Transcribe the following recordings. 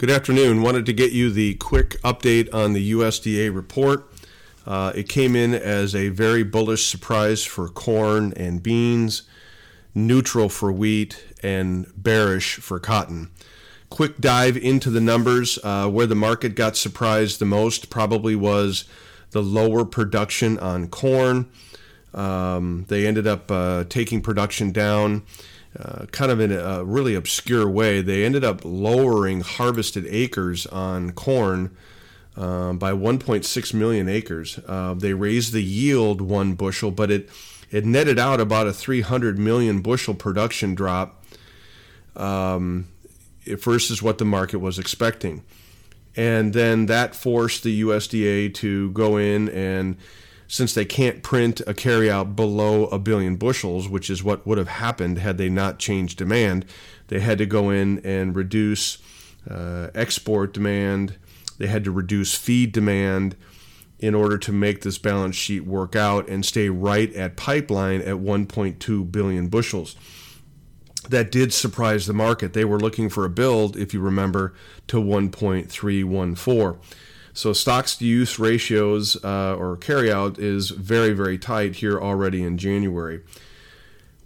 Good afternoon. Wanted to get you the quick update on the USDA report. Uh, it came in as a very bullish surprise for corn and beans, neutral for wheat, and bearish for cotton. Quick dive into the numbers. Uh, where the market got surprised the most probably was the lower production on corn. Um, they ended up uh, taking production down uh, kind of in a really obscure way. They ended up lowering harvested acres on corn um, by 1.6 million acres. Uh, they raised the yield one bushel, but it it netted out about a 300 million bushel production drop um, versus what the market was expecting. And then that forced the USDA to go in and since they can't print a carryout below a billion bushels, which is what would have happened had they not changed demand, they had to go in and reduce uh, export demand. They had to reduce feed demand in order to make this balance sheet work out and stay right at pipeline at 1.2 billion bushels. That did surprise the market. They were looking for a build, if you remember, to 1.314. So stocks to use ratios uh, or carryout is very, very tight here already in January.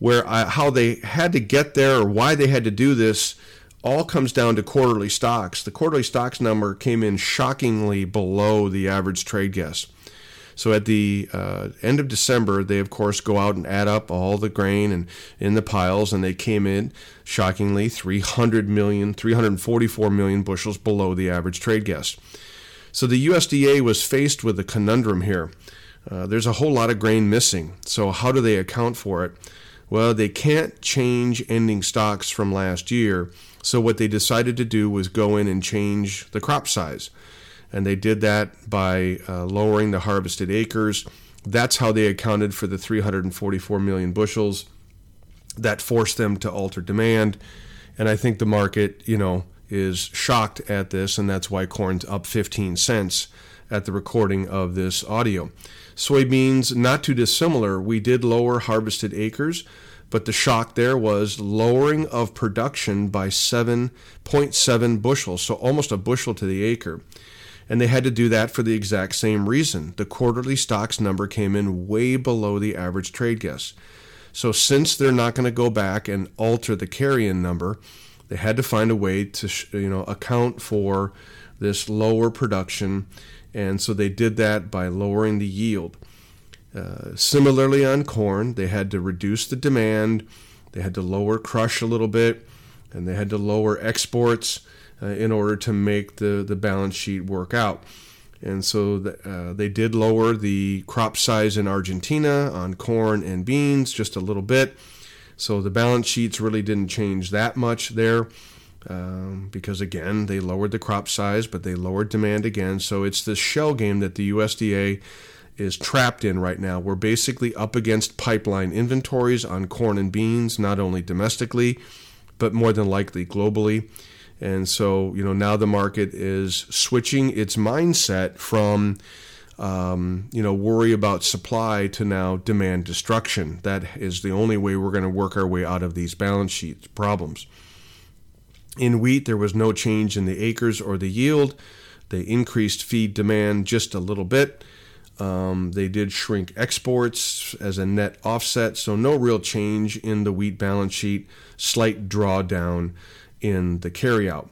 Where I, how they had to get there or why they had to do this all comes down to quarterly stocks. The quarterly stocks number came in shockingly below the average trade guess. So at the uh, end of December, they of course go out and add up all the grain and in the piles, and they came in shockingly 300 million, 344 million bushels below the average trade guess. So the USDA was faced with a conundrum here. Uh, there's a whole lot of grain missing. So how do they account for it? Well, they can't change ending stocks from last year. So what they decided to do was go in and change the crop size. And they did that by uh, lowering the harvested acres. That's how they accounted for the 344 million bushels. That forced them to alter demand. And I think the market, you know, is shocked at this, and that's why corn's up 15 cents at the recording of this audio. Soybeans, not too dissimilar. We did lower harvested acres, but the shock there was lowering of production by 7.7 bushels, so almost a bushel to the acre. And they had to do that for the exact same reason. The quarterly stocks number came in way below the average trade guess. So, since they're not going to go back and alter the carry-in number, they had to find a way to you know account for this lower production, and so they did that by lowering the yield. Uh, similarly, on corn, they had to reduce the demand, they had to lower crush a little bit, and they had to lower exports uh, in order to make the, the balance sheet work out. And so the, uh, they did lower the crop size in Argentina on corn and beans just a little bit. So the balance sheets really didn't change that much there. Um, because again, they lowered the crop size, but they lowered demand again. So it's this shell game that the USDA is trapped in right now. We're basically up against pipeline inventories on corn and beans, not only domestically, but more than likely globally. And so, you know, now the market is switching its mindset from um, you know, worry about supply to now demand destruction. That is the only way we're going to work our way out of these balance sheet problems. In wheat, there was no change in the acres or the yield. They increased feed demand just a little bit. Um, they did shrink exports as a net offset, so no real change in the wheat balance sheet. Slight drawdown in the carryout.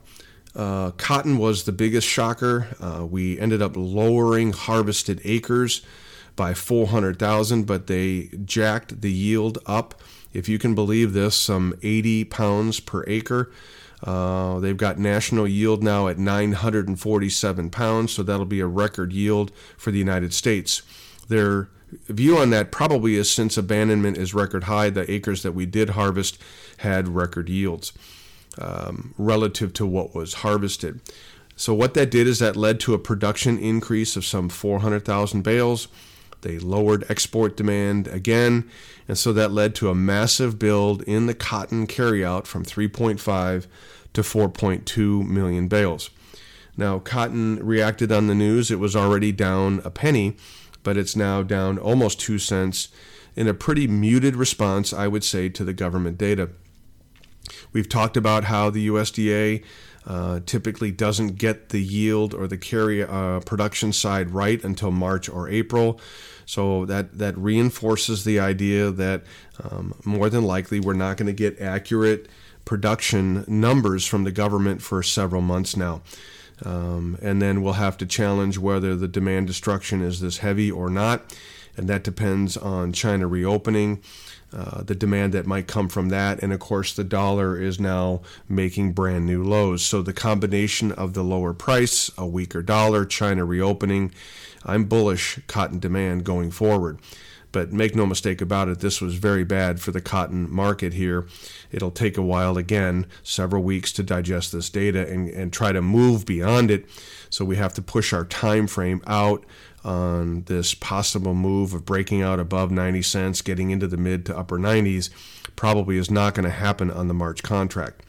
Uh, cotton was the biggest shocker. Uh, we ended up lowering harvested acres by 400,000, but they jacked the yield up. If you can believe this, some 80 pounds per acre. Uh, they've got national yield now at 947 pounds, so that'll be a record yield for the United States. Their view on that probably is since abandonment is record high, the acres that we did harvest had record yields um, relative to what was harvested. So, what that did is that led to a production increase of some 400,000 bales. They lowered export demand again, and so that led to a massive build in the cotton carryout from 3.5 to 4.2 million bales. Now, cotton reacted on the news. It was already down a penny, but it's now down almost two cents in a pretty muted response, I would say, to the government data. We've talked about how the USDA uh, typically doesn't get the yield or the carry uh, production side right until March or April. So that, that reinforces the idea that um, more than likely we're not going to get accurate production numbers from the government for several months now. Um, and then we'll have to challenge whether the demand destruction is this heavy or not. And that depends on China reopening. Uh, the demand that might come from that. And of course, the dollar is now making brand new lows. So the combination of the lower price, a weaker dollar, China reopening, I'm bullish cotton demand going forward. But make no mistake about it, this was very bad for the cotton market here. It'll take a while, again, several weeks to digest this data and, and try to move beyond it. So we have to push our time frame out on this possible move of breaking out above 90 cents, getting into the mid to upper 90s, probably is not going to happen on the March contract.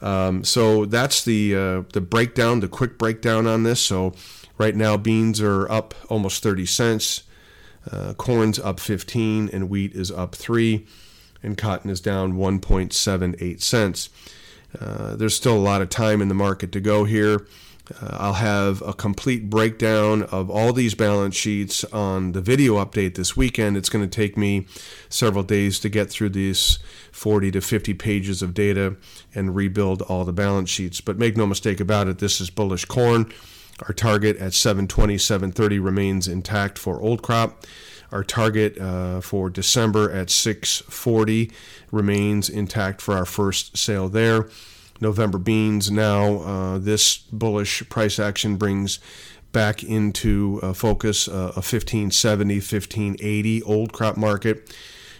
Um, so that's the uh, the breakdown, the quick breakdown on this. So right now, beans are up almost 30 cents, uh, corn's up 15, and wheat is up three, and cotton is down 1.78 cents. Uh, there's still a lot of time in the market to go here. Uh, I'll have a complete breakdown of all these balance sheets on the video update this weekend. It's going to take me several days to get through these 40 to 50 pages of data and rebuild all the balance sheets. But make no mistake about it, this is bullish corn. Our target at 720, 730 remains intact for old crop. Our target uh, for December at 640 remains intact for our first sale there. November beans. Now, uh, this bullish price action brings back into uh, focus uh, a 1570, 1580 old crop market.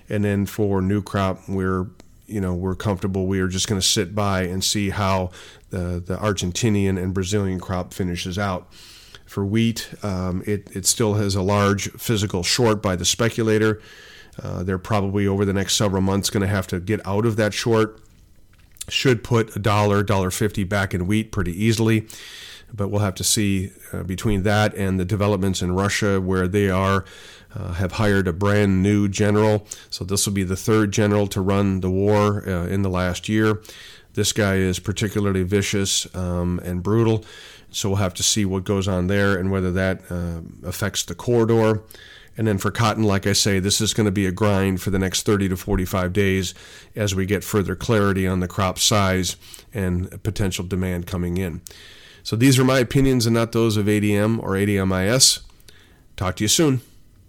And then for new crop, we're you know we're comfortable. We are just going to sit by and see how the the Argentinian and Brazilian crop finishes out. For wheat, um, it it still has a large physical short by the speculator. Uh, they're probably over the next several months going to have to get out of that short should put a dollar, dollar fifty back in wheat pretty easily. But we'll have to see uh, between that and the developments in Russia, where they are uh, have hired a brand new general. So this will be the third general to run the war uh, in the last year. This guy is particularly vicious um, and brutal. So we'll have to see what goes on there and whether that uh, affects the corridor. And then for cotton, like I say, this is going to be a grind for the next 30 to 45 days as we get further clarity on the crop size and potential demand coming in. So these are my opinions and not those of ADM or ADMIS. Talk to you soon.